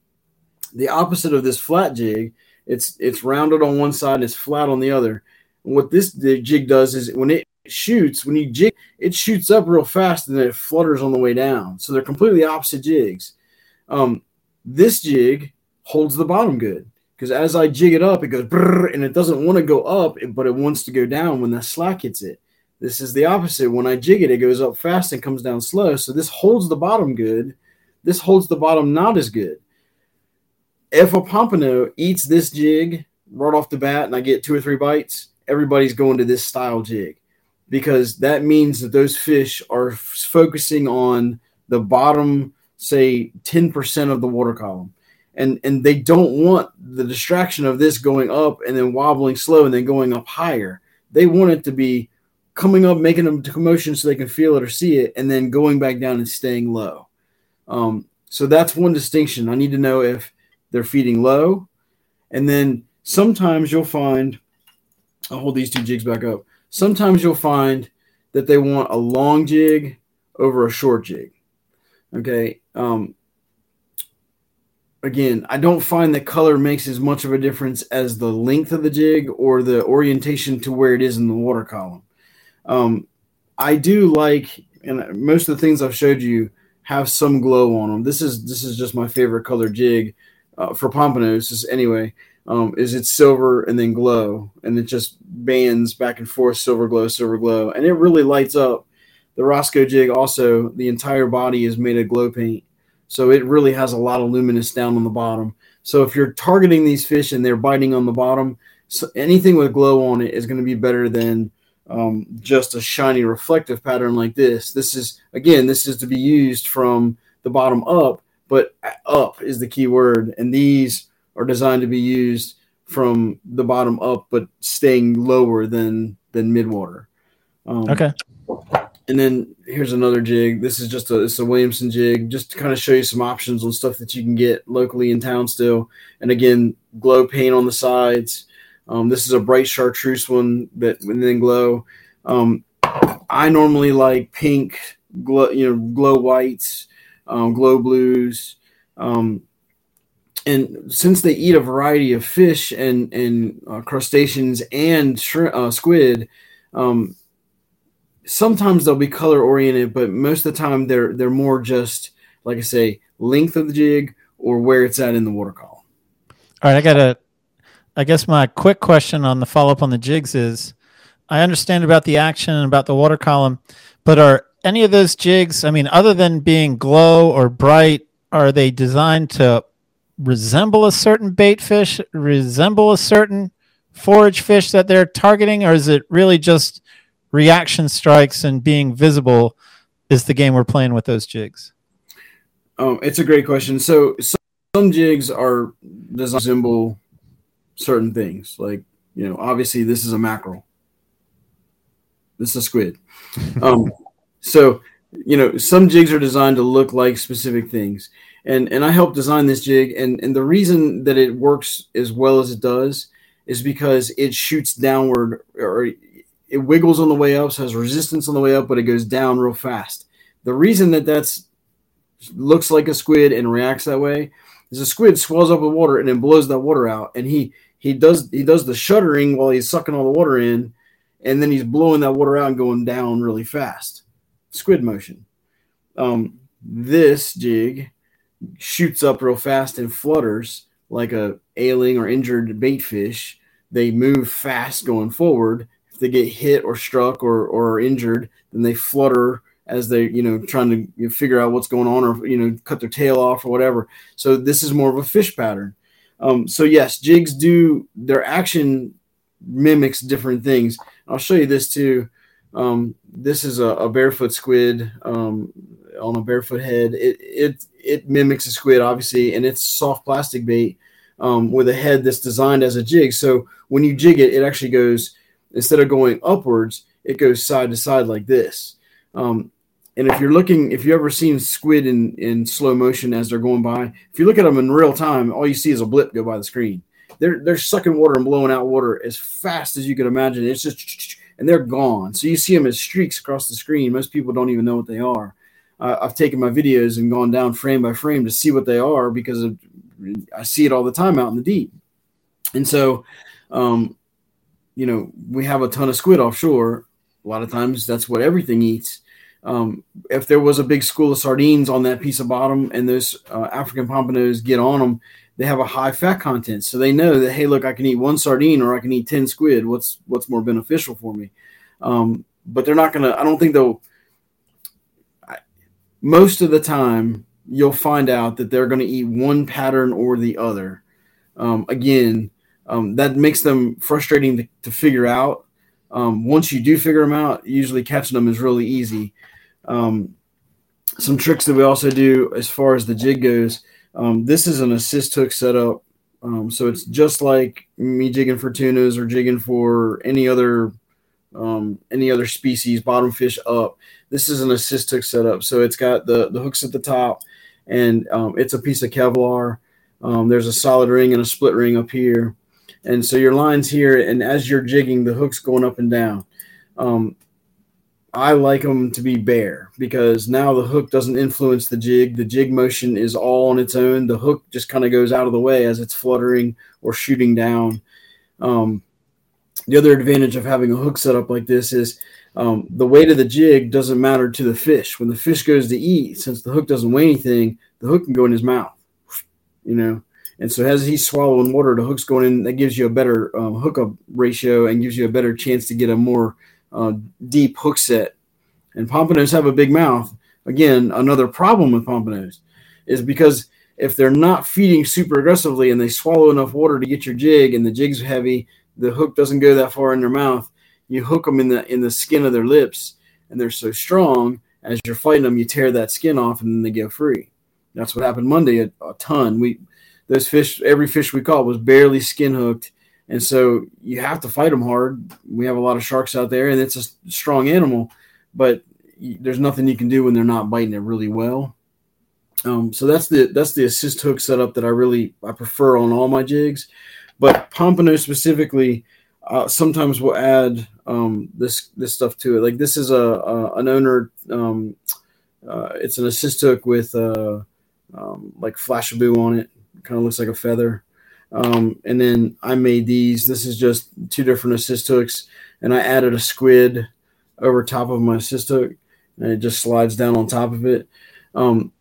The opposite of this flat jig, it's it's rounded on one side, and it's flat on the other. And what this jig does is when it shoots, when you jig, it shoots up real fast and then it flutters on the way down. So they're completely opposite jigs. Um, this jig holds the bottom good because as I jig it up, it goes and it doesn't want to go up, but it wants to go down when the slack hits it. This is the opposite. When I jig it, it goes up fast and comes down slow. So this holds the bottom good. This holds the bottom not as good. If a pompano eats this jig right off the bat and I get two or three bites, everybody's going to this style jig because that means that those fish are f- focusing on the bottom, say 10% of the water column. And, and they don't want the distraction of this going up and then wobbling slow and then going up higher. They want it to be coming up, making a commotion so they can feel it or see it, and then going back down and staying low. Um, so that's one distinction. I need to know if they're feeding low. And then sometimes you'll find, I'll hold these two jigs back up. Sometimes you'll find that they want a long jig over a short jig. Okay. Um, again, I don't find that color makes as much of a difference as the length of the jig or the orientation to where it is in the water column. Um, I do like, and most of the things I've showed you have some glow on them. This is this is just my favorite color jig uh, for pompanos. Anyway, um, is it's silver and then glow, and it just bands back and forth, silver glow, silver glow, and it really lights up. The Roscoe jig also, the entire body is made of glow paint, so it really has a lot of luminous down on the bottom. So if you're targeting these fish and they're biting on the bottom, so anything with glow on it is going to be better than um, just a shiny reflective pattern like this. This is again, this is to be used from the bottom up, but up is the key word, and these are designed to be used from the bottom up, but staying lower than than midwater. Um, Okay. And then here's another jig. This is just a it's a Williamson jig, just to kind of show you some options on stuff that you can get locally in town still. And again, glow paint on the sides. Um, this is a bright chartreuse one that and then glow. Um, I normally like pink, glow, you know, glow whites, um, glow blues. Um, and since they eat a variety of fish and and uh, crustaceans and uh, squid, um, sometimes they'll be color oriented, but most of the time they're they're more just like I say, length of the jig or where it's at in the water column. All right, I got a. I guess my quick question on the follow up on the jigs is, I understand about the action and about the water column, but are any of those jigs? I mean, other than being glow or bright, are they designed to resemble a certain bait fish, resemble a certain forage fish that they're targeting, or is it really just reaction strikes and being visible? Is the game we're playing with those jigs? Um, it's a great question. So some, some jigs are designed to resemble certain things. Like, you know, obviously this is a mackerel. This is a squid. Um, so, you know, some jigs are designed to look like specific things. And and I helped design this jig. And, and the reason that it works as well as it does is because it shoots downward or it wiggles on the way up, so has resistance on the way up, but it goes down real fast. The reason that that's looks like a squid and reacts that way is a squid swells up with water and then blows that water out and he he does he does the shuddering while he's sucking all the water in and then he's blowing that water out and going down really fast. Squid motion. Um, this jig shoots up real fast and flutters like a ailing or injured bait fish. They move fast going forward if they get hit or struck or or injured then they flutter as they you know trying to you know, figure out what's going on or you know cut their tail off or whatever. So this is more of a fish pattern. Um, so yes jigs do their action mimics different things. I'll show you this too. Um, this is a, a barefoot squid um, on a barefoot head. It, it it mimics a squid obviously and it's soft plastic bait um, with a head that's designed as a jig. So when you jig it it actually goes instead of going upwards it goes side to side like this um, and if you're looking, if you ever seen squid in, in slow motion as they're going by, if you look at them in real time, all you see is a blip go by the screen. They're they're sucking water and blowing out water as fast as you can imagine. It's just and they're gone. So you see them as streaks across the screen. Most people don't even know what they are. Uh, I've taken my videos and gone down frame by frame to see what they are because of, I see it all the time out in the deep. And so, um, you know, we have a ton of squid offshore. A lot of times that's what everything eats um, if there was a big school of sardines on that piece of bottom and those uh, African pompanos get on them, they have a high fat content. So they know that, hey, look, I can eat one sardine or I can eat 10 squid. What's, what's more beneficial for me? Um, but they're not going to, I don't think they'll, I, most of the time you'll find out that they're going to eat one pattern or the other. Um, again, um, that makes them frustrating to, to figure out. Um, once you do figure them out, usually catching them is really easy. Um, some tricks that we also do as far as the jig goes. Um, this is an assist hook setup. Um, so it's just like me jigging for tunas or jigging for any other um, any other species, bottom fish up. This is an assist hook setup. So it's got the, the hooks at the top and it's a piece of Kevlar. There's a solid ring and a split ring up here. And so your line's here, and as you're jigging, the hook's going up and down. Um, I like them to be bare because now the hook doesn't influence the jig. The jig motion is all on its own. The hook just kind of goes out of the way as it's fluttering or shooting down. Um, the other advantage of having a hook set up like this is um, the weight of the jig doesn't matter to the fish. When the fish goes to eat, since the hook doesn't weigh anything, the hook can go in his mouth, you know. And so as he's swallowing water, the hook's going in. That gives you a better um, hookup ratio and gives you a better chance to get a more uh, deep hook set. And pompanos have a big mouth. Again, another problem with pompanos is because if they're not feeding super aggressively and they swallow enough water to get your jig and the jig's heavy, the hook doesn't go that far in their mouth. You hook them in the in the skin of their lips, and they're so strong. As you're fighting them, you tear that skin off, and then they go free. That's what happened Monday a, a ton. We those fish, every fish we caught was barely skin hooked, and so you have to fight them hard. We have a lot of sharks out there, and it's a strong animal, but there's nothing you can do when they're not biting it really well. Um, so that's the that's the assist hook setup that I really I prefer on all my jigs, but pompano specifically, uh, sometimes we'll add um, this this stuff to it. Like this is a, a an owner um, uh, it's an assist hook with uh, um, like Flashabou on it. Kind of looks like a feather. Um, and then I made these. This is just two different assist hooks, and I added a squid over top of my assist hook, and it just slides down on top of it. Um,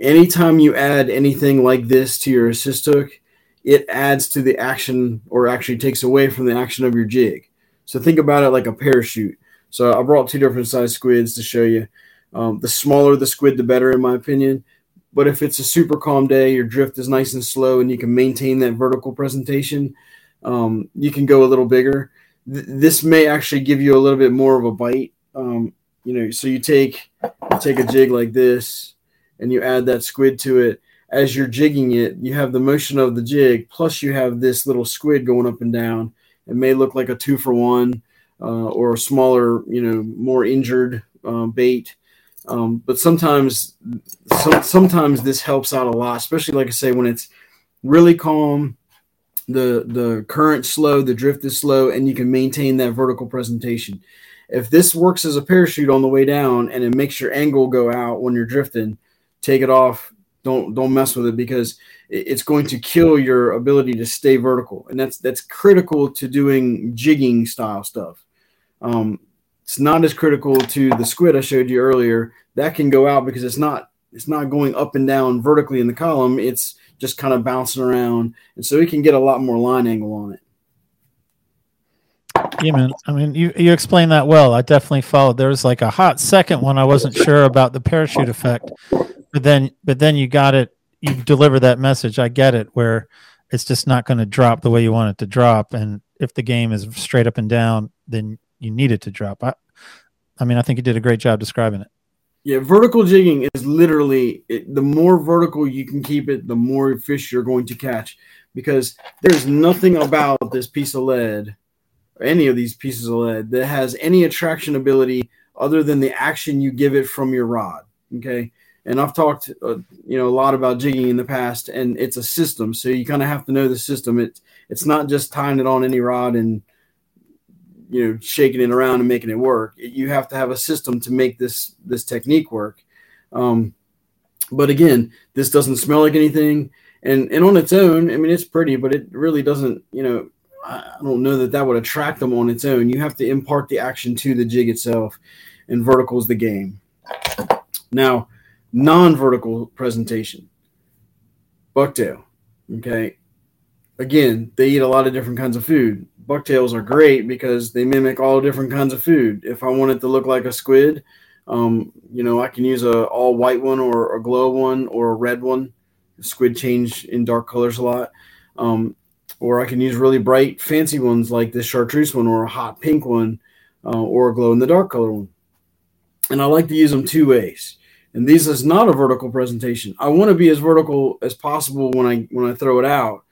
anytime you add anything like this to your assist hook, it adds to the action or actually takes away from the action of your jig. So think about it like a parachute. So I brought two different size squids to show you. Um, the smaller the squid, the better, in my opinion. But if it's a super calm day, your drift is nice and slow, and you can maintain that vertical presentation, um, you can go a little bigger. Th- this may actually give you a little bit more of a bite. Um, you know, so you take you take a jig like this, and you add that squid to it. As you're jigging it, you have the motion of the jig, plus you have this little squid going up and down. It may look like a two for one, uh, or a smaller, you know, more injured uh, bait. Um, but sometimes, some, sometimes this helps out a lot, especially like I say when it's really calm, the the current slow, the drift is slow, and you can maintain that vertical presentation. If this works as a parachute on the way down and it makes your angle go out when you're drifting, take it off. Don't don't mess with it because it's going to kill your ability to stay vertical, and that's that's critical to doing jigging style stuff. Um, it's not as critical to the squid I showed you earlier. That can go out because it's not it's not going up and down vertically in the column. It's just kind of bouncing around, and so we can get a lot more line angle on it. Yeah, man. I mean, you you explained that well. I definitely followed. There was like a hot second when I wasn't sure about the parachute effect, but then but then you got it. You deliver that message. I get it. Where it's just not going to drop the way you want it to drop, and if the game is straight up and down, then you need it to drop. I, I mean, I think you did a great job describing it. Yeah, vertical jigging is literally it, the more vertical you can keep it, the more fish you're going to catch. Because there's nothing about this piece of lead, or any of these pieces of lead, that has any attraction ability other than the action you give it from your rod. Okay, and I've talked, uh, you know, a lot about jigging in the past, and it's a system, so you kind of have to know the system. It it's not just tying it on any rod and you know shaking it around and making it work. You have to have a system to make this this technique work. Um, but again this doesn't smell like anything. And and on its own i mean it's pretty but it really doesn't you know i don't know that that would attract them on its own. You have to impart the action to the jig itself and vertical is the game. Now non-vertical presentation. Bucktail okay? Again they eat a lot of different kinds of food bucktails are great because they mimic all different kinds of food. If I want it to look like a squid, um, you know, I can use a all white one or a glow one or a red one. Squid change in dark colors a lot. Um, or I can use really bright, fancy ones like this chartreuse one or a hot pink one uh, or a glow in the dark color one. And I like to use them two ways. And these is not a vertical presentation. I want to be as vertical as possible when I when I throw it out.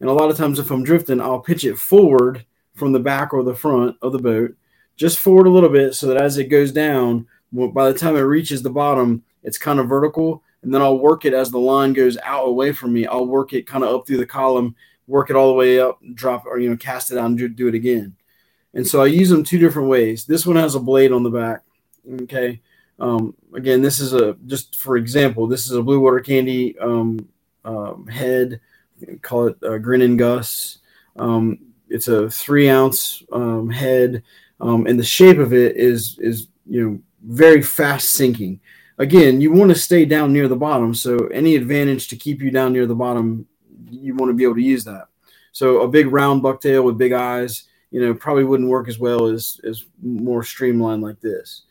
And a lot of times, if I'm drifting, I'll pitch it forward from the back or the front of the boat, just forward a little bit so that as it goes down, by the time it reaches the bottom, it's kind of vertical. And then I'll work it as the line goes out away from me. I'll work it kind of up through the column, work it all the way up, drop or, you know, cast it out and do, it again. And so I use them two different ways. This one has a blade on the back. Okay. Um, again, this is a, just for example, this is a blue water candy um, um, head call it uh, Grin and Gus. Um, it's a three ounce um, head, um, and the shape of it is is you know very fast sinking. Again, you want to stay down near the bottom, so any advantage to keep you down near the bottom, you want to be able to use that. So a big round bucktail with big eyes, you know, probably wouldn't work as well as as more streamlined like this.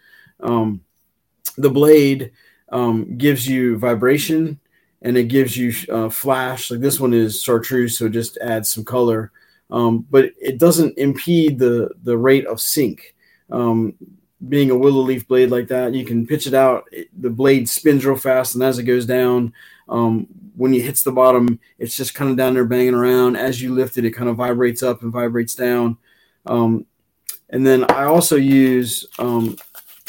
Um, the blade um, gives you vibration and it gives you uh, flash. Like this one is chartreuse, so it just adds some color, um, but it doesn't impede the the rate of sink. Um, being a willow leaf blade like that, you can pitch it out. It, the blade spins real fast, and as it goes down, um, when it hits the bottom, it's just kind of down there banging around. As you lift it, it kind of vibrates up and vibrates down. Um, and then I also use, um,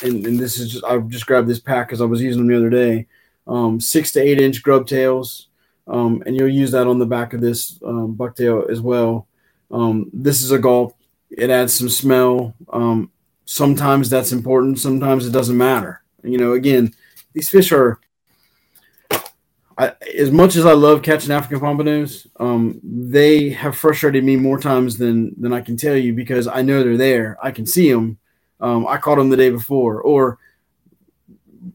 and, and this is just I just grabbed this pack because I was using them the other day um, six to eight inch grub tails, um, and you'll use that on the back of this um, bucktail as well. Um, this is a gulp. It adds some smell. Um, sometimes that's important. Sometimes it doesn't matter. You know, again, these fish are. I, as much as I love catching African pompanos, um, they have frustrated me more times than than I can tell you because I know they're there. I can see them. I caught them the day before, or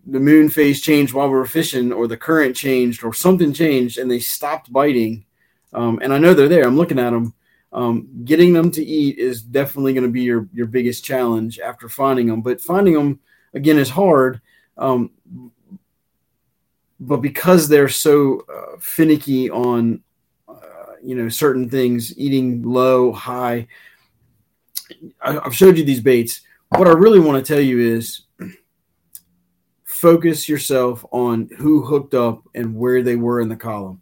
the moon phase changed while we were fishing, or the current changed, or something changed, and they stopped biting. Um, and I know they're there. I'm looking at them. Um, getting them to eat is definitely going to be your your biggest challenge after finding them. But finding them again is hard. Um, but because they're so uh, finicky on uh, you know certain things, eating low, high. I, I've showed you these baits. What I really want to tell you is focus yourself on who hooked up and where they were in the column.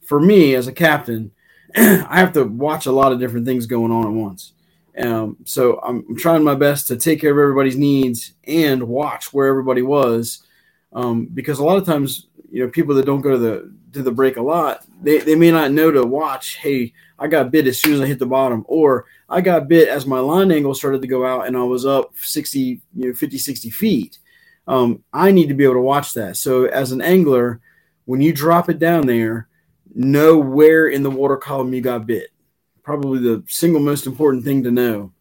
For me, as a captain, I have to watch a lot of different things going on at once. Um, so I'm, trying my best to take care of everybody's needs and watch where everybody was, um, because a lot of times, you know, people that don't go to the to the break a lot, they, they may not know to watch. Hey, I got bit as soon as I hit the bottom, or I got bit as my line angle started to go out and I was up 60, you know, 50, 60 feet. Um, I need to be able to watch that. So as an angler, when you drop it down there, know where in the water column you got bit. Probably the single most important thing to know.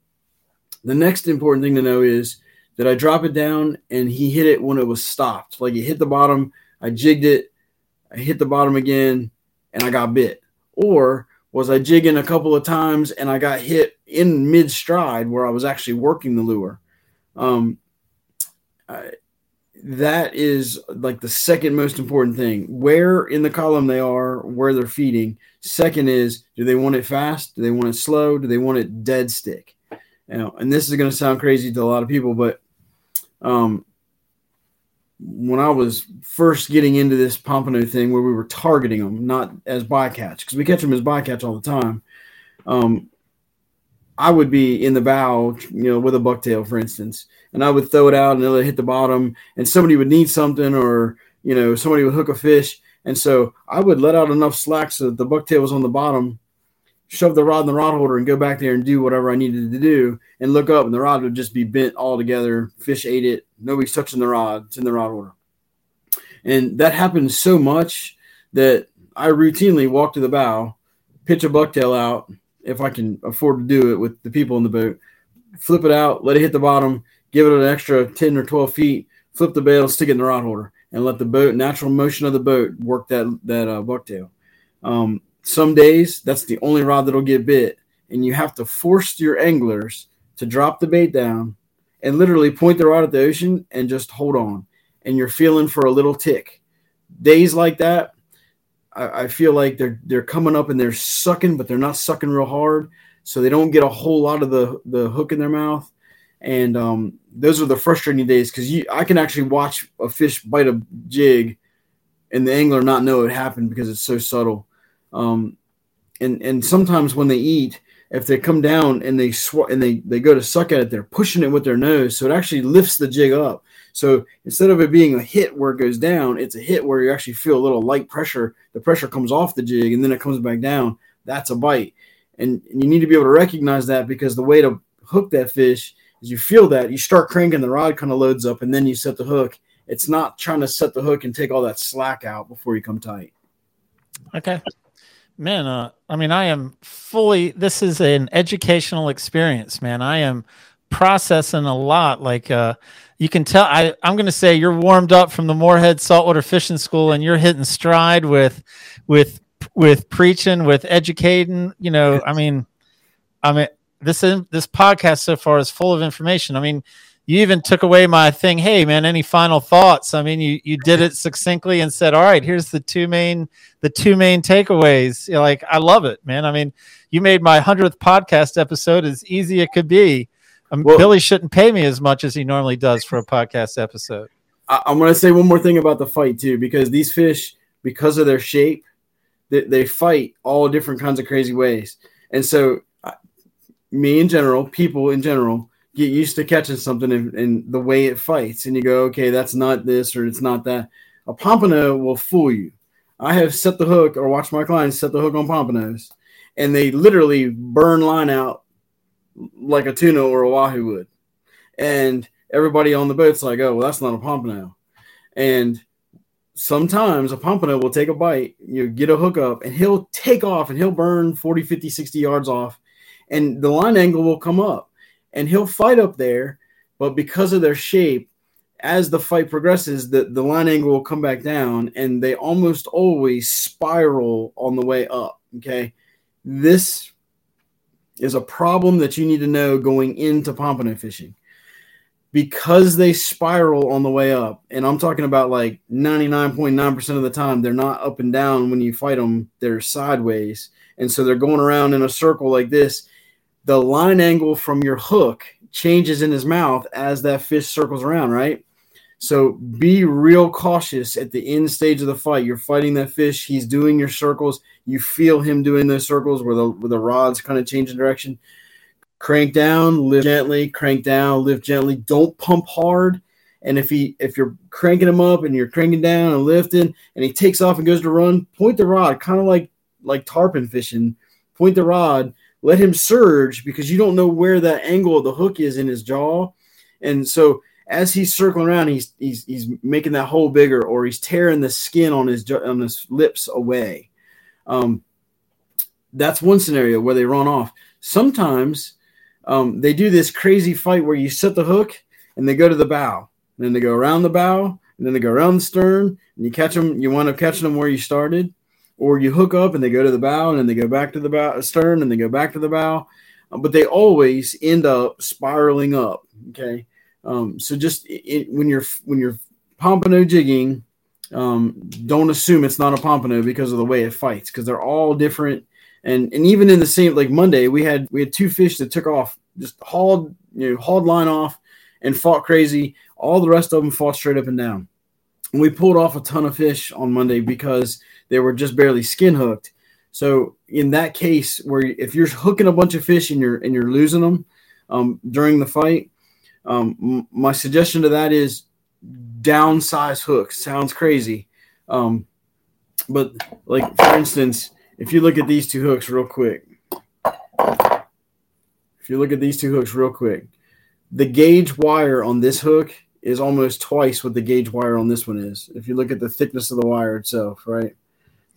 The next important thing to know is that I drop it down and he hit it when it was stopped. Like it hit the bottom, I jigged it, I hit the bottom again, and I got bit. Or was I jigging a couple of times and I got hit in mid stride where I was actually working the lure? Um, I, that is like the second most important thing. Where in the column they are, where they're feeding. Second is, do they want it fast? Do they want it slow? Do they want it dead stick? Know, and this is going to sound crazy to a lot of people, but um, when I was first getting into this pompano thing, where we were targeting them, not as bycatch, because we catch them as bycatch all the time. Um, I would be in the bow, you know, with a bucktail, for instance, and I would throw it out and it would hit the bottom, and somebody would need something, or you know, somebody would hook a fish, and so I would let out enough slack so that the bucktail was on the bottom, shove the rod in the rod holder, and go back there and do whatever I needed to do, and look up, and the rod would just be bent all together. Fish ate it. Nobody's touching the rod. It's in the rod holder, and that happens so much that I routinely walk to the bow, pitch a bucktail out if I can afford to do it with the people in the boat. Flip it out, let it hit the bottom, give it an extra 10 or 12 feet, flip the bail, stick it in the rod holder, and let the boat, natural motion of the boat, work that, that uh, bucktail. Um, some days, that's the only rod that'll get bit, and you have to force your anglers to drop the bait down and literally point the rod at the ocean and just hold on. And you're feeling for a little tick. Days like that, I, I feel like they're they're coming up and they're sucking, but they're not sucking real hard, so they don't get a whole lot of the the hook in their mouth. And um, those are the frustrating days because you I can actually watch a fish bite a jig, and the angler not know it happened because it's so subtle. Um, and and sometimes when they eat, if they come down and they sw- and they they go to suck at it, they're pushing it with their nose, so it actually lifts the jig up. So instead of it being a hit where it goes down, it's a hit where you actually feel a little light pressure. The pressure comes off the jig and then it comes back down. That's a bite. And, you need to be able to recognize that because the way to hook that fish is you feel that you start cranking the rod kind of loads up and then you set the hook. It's not trying to set the hook and take all that slack out before you come tight. Okay. Man, uh, I mean, I am fully, this is an educational experience, man. I am processing a lot. Like, uh, you can tell, I, I'm going to say you're warmed up from the Morehead Saltwater Fishing School and you're hitting stride with, with, with preaching, with educating, you know, I mean, I mean, this, is this podcast so far is full of information. I mean, you even took away my thing. Hey, man, any final thoughts? I mean, you you did it succinctly and said, "All right, here's the two main the two main takeaways." You're like, I love it, man. I mean, you made my hundredth podcast episode as easy it could be. Um, Well- Billy shouldn't pay me as much as he normally does for a podcast episode. I, I'm going to say one more thing about the fight too, because these fish, because of their shape, they, they fight all different kinds of crazy ways. And so, I- me in general, people in general, get used to catching something and, and the way it fights, and you go, okay, that's not this or it's not that. A pompano will fool you. I have set the hook or watched my clients set the hook on pompanos, and they literally burn line out like a tuna or a wahoo would. And everybody on the boat's like, oh, well, that's not a pompano. And sometimes a pompano will take a bite, you get a hook up, and he'll take off and he'll burn 40, 50, 60 yards off, and the line angle will come up and he'll fight up there. But because of their shape, as the fight progresses, the, the line angle will come back down and they almost always spiral on the way up. Okay. This is a problem that you need to know going into pompano fishing because they spiral on the way up. And I'm talking about like 99.9% of the time, they're not up and down when you fight them, they're sideways. And so they're going around in a circle like this. The line angle from your hook changes in his mouth as that fish circles around, right? So be real cautious at the end stage of the fight. You're fighting that fish. He's doing your circles. You feel him doing those circles where the where the rods kind of change in direction. Crank down, lift gently. Crank down, lift gently. Don't pump hard. And if he if you're cranking him up and you're cranking down and lifting, and he takes off and goes to run, point the rod, kind of like like tarpon fishing. Point the rod. Let him surge because you don't know where that angle of the hook is in his jaw, and so as he's circling around, he's he's he's making that hole bigger, or he's tearing the skin on his on his lips away. Um, that's one scenario where they run off. Sometimes um, they do this crazy fight where you set the hook and they go to the bow, and then they go around the bow, and then they go around the stern, and you catch them. You wind up catching them where you started, or you hook up and they go to the bow, and then they go back to the bow stern, and they go back to the bow. But they always end up spiraling up. Okay. Um, so just it, when you're when you're pompano jigging, um, don't assume it's not a pompano because of the way it fights because they're all different. And and even in the same like Monday, we had we had two fish that took off, just hauled you know hauled line off and fought crazy. All the rest of them fought straight up and down. And we pulled off a ton of fish on Monday because they were just barely skin hooked. So in that case, where if you're hooking a bunch of fish and you're and you're losing them um, during the fight, um, m- my suggestion to that is downsize hooks. Sounds crazy, um, but like for instance, if you look at these two hooks real quick, if you look at these two hooks real quick, the gauge wire on this hook is almost twice what the gauge wire on this one is. If you look at the thickness of the wire itself, right?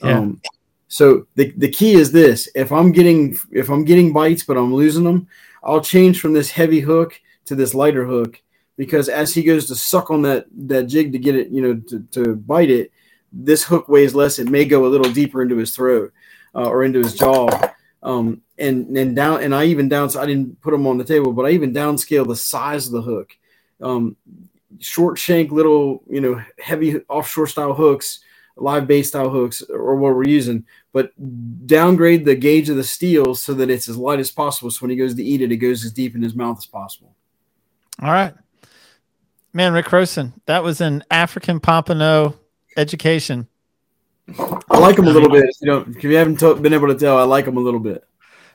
Yeah. Um, so the, the key is this: if I'm getting if I'm getting bites but I'm losing them, I'll change from this heavy hook to this lighter hook because as he goes to suck on that that jig to get it, you know, to, to bite it, this hook weighs less. It may go a little deeper into his throat uh, or into his jaw. Um, and and down and I even down I didn't put them on the table, but I even downscale the size of the hook. Um, short shank, little you know, heavy offshore style hooks, live bait style hooks, or what we're using, but downgrade the gauge of the steel so that it's as light as possible. So when he goes to eat it, it goes as deep in his mouth as possible. All right. Man, Rick Rosen, that was an African Pompano education. I like him a little bit. You don't, if you haven't been able to tell, I like him a little bit.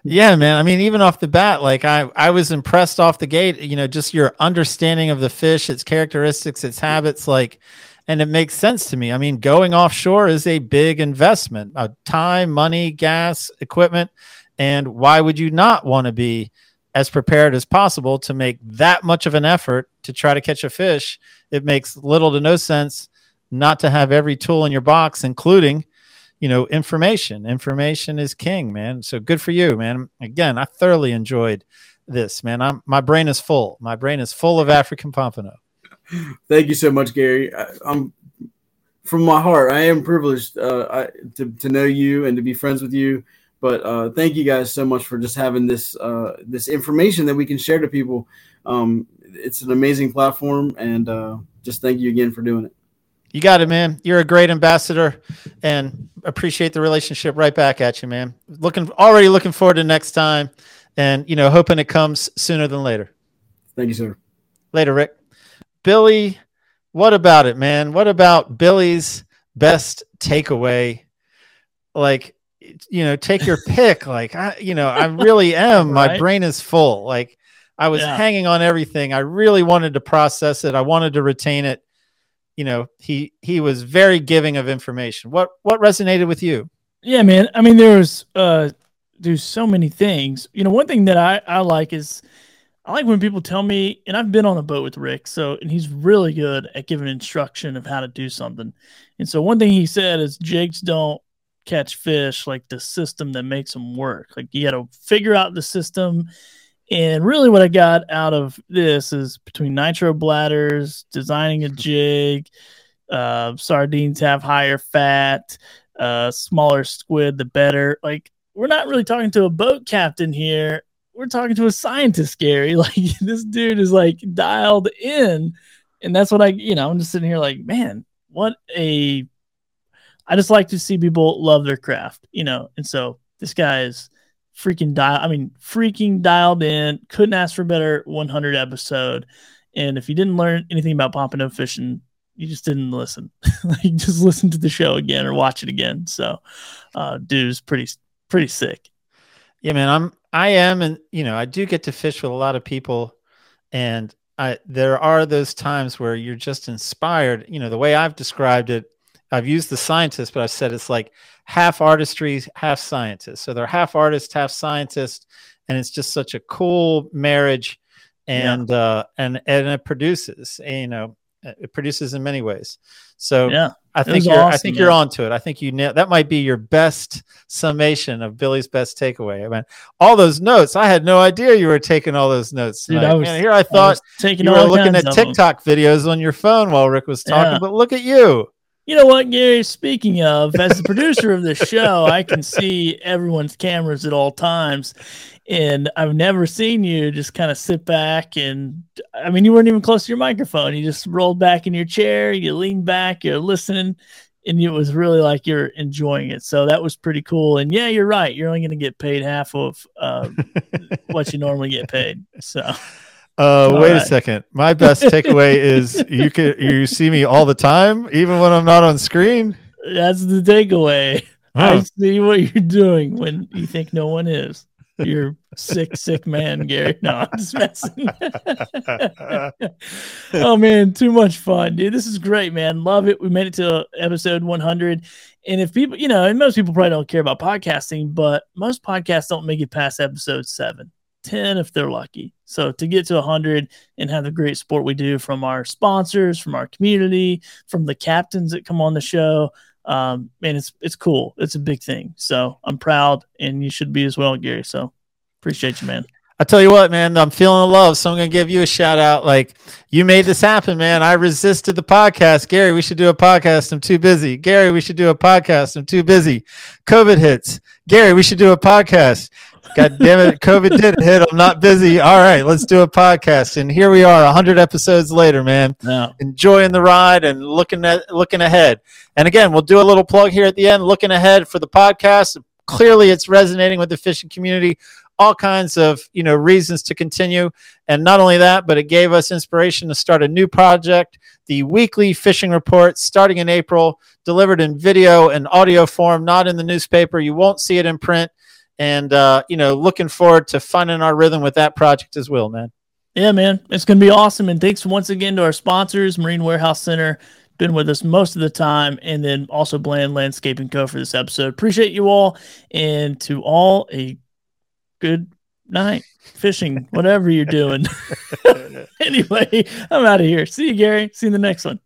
Yeah, man. I mean, even off the bat, like I, I was impressed off the gate, you know, just your understanding of the fish, its characteristics, its habits, like, and it makes sense to me. I mean, going offshore is a big investment of time, money, gas, equipment. And why would you not want to be as prepared as possible to make that much of an effort to try to catch a fish? It makes little to no sense not to have every tool in your box, including you know, information. Information is king, man. So good for you, man. Again, I thoroughly enjoyed this, man. I'm my brain is full. My brain is full of African pompano. Thank you so much, Gary. I, I'm from my heart. I am privileged uh, I, to to know you and to be friends with you. But uh, thank you guys so much for just having this uh, this information that we can share to people. Um, it's an amazing platform, and uh, just thank you again for doing it. You got it, man. You're a great ambassador, and appreciate the relationship right back at you, man. Looking already looking forward to next time, and you know, hoping it comes sooner than later. Thank you, sir. Later, Rick. Billy, what about it, man? What about Billy's best takeaway? Like, you know, take your pick. Like, I, you know, I really am. My brain is full. Like, I was Yeah. hanging on everything. I really wanted to process it. I wanted to retain it. You know, he he was very giving of information. What what resonated with you? Yeah, man. I mean, there was uh, there's so many things. You know, one thing that I I like is I like when people tell me, and I've been on a boat with Rick, so and he's really good at giving instruction of how to do something. And so one thing he said is jigs don't catch fish like the system that makes them work. Like you got to figure out the system. And really, what I got out of this is between nitro bladders, designing a jig, uh, sardines have higher fat, uh, smaller squid, the better. Like we're not really talking to a boat captain here we're talking to a scientist, Gary. Like this dude is like dialed in, and that's what I, you know, I'm just sitting here like, man, what a. I just like to see people love their craft, you know, and so this guy is freaking dial. I mean, freaking dialed in. Couldn't ask for better 100 episode. And if you didn't learn anything about pompano fishing, you just didn't listen. like just listen to the show again or watch it again. So, uh, dude's pretty pretty sick. Yeah, man, I'm I am, and you know, I do get to fish with a lot of people, and I there are those times where you're just inspired. You know, the way I've described it, I've used the scientist, but I've said it's like half artistry, half scientist. So they're half artist, half scientist, and it's just such a cool marriage, and yeah. uh, and and it produces. You know, it produces in many ways. So yeah. I think you're awesome, I think man. you're onto it. I think you that might be your best summation of Billy's best takeaway. I mean, all those notes. I had no idea you were taking all those notes. Dude, I was, man, here I thought I taking you were looking at TikTok videos on your phone while Rick was talking, yeah. but look at you. You know what, Gary? Speaking of, as the producer of the show, I can see everyone's cameras at all times. And I've never seen you just kind of sit back and I mean, you weren't even close to your microphone. You just rolled back in your chair, you leaned back, you're listening, and it was really like you're enjoying it. So that was pretty cool. And yeah, you're right. You're only going to get paid half of uh, what you normally get paid. So. Uh, wait right. a second. My best takeaway is you can you see me all the time, even when I'm not on screen. That's the takeaway. Huh. I see what you're doing when you think no one is. You're sick, sick man, Gary. No, I'm just messing. oh man, too much fun, dude. This is great, man. Love it. We made it to episode 100. And if people, you know, and most people probably don't care about podcasting, but most podcasts don't make it past episode seven. 10 if they're lucky. So to get to 100 and have the great support we do from our sponsors, from our community, from the captains that come on the show, um, man, it's it's cool. It's a big thing. So I'm proud, and you should be as well, Gary. So appreciate you, man. I tell you what, man, I'm feeling the love, so I'm gonna give you a shout out. Like you made this happen, man. I resisted the podcast. Gary, we should do a podcast. I'm too busy. Gary, we should do a podcast. I'm too busy. COVID hits. Gary, we should do a podcast. God damn it, COVID didn't hit. I'm not busy. All right, let's do a podcast. And here we are, 100 episodes later, man. Yeah. Enjoying the ride and looking at looking ahead. And again, we'll do a little plug here at the end, looking ahead for the podcast. Clearly, it's resonating with the fishing community. All kinds of you know reasons to continue, and not only that, but it gave us inspiration to start a new project, the weekly fishing report, starting in April, delivered in video and audio form, not in the newspaper. You won't see it in print and uh, you know, looking forward to finding our rhythm with that project as well, man. Yeah, man, it's gonna be awesome. And thanks once again to our sponsors, Marine Warehouse Center, been with us most of the time, and then also Bland Landscaping Co. for this episode. Appreciate you all, and to all a good night fishing, whatever you're doing. anyway, I'm out of here. See you, Gary. See you in the next one.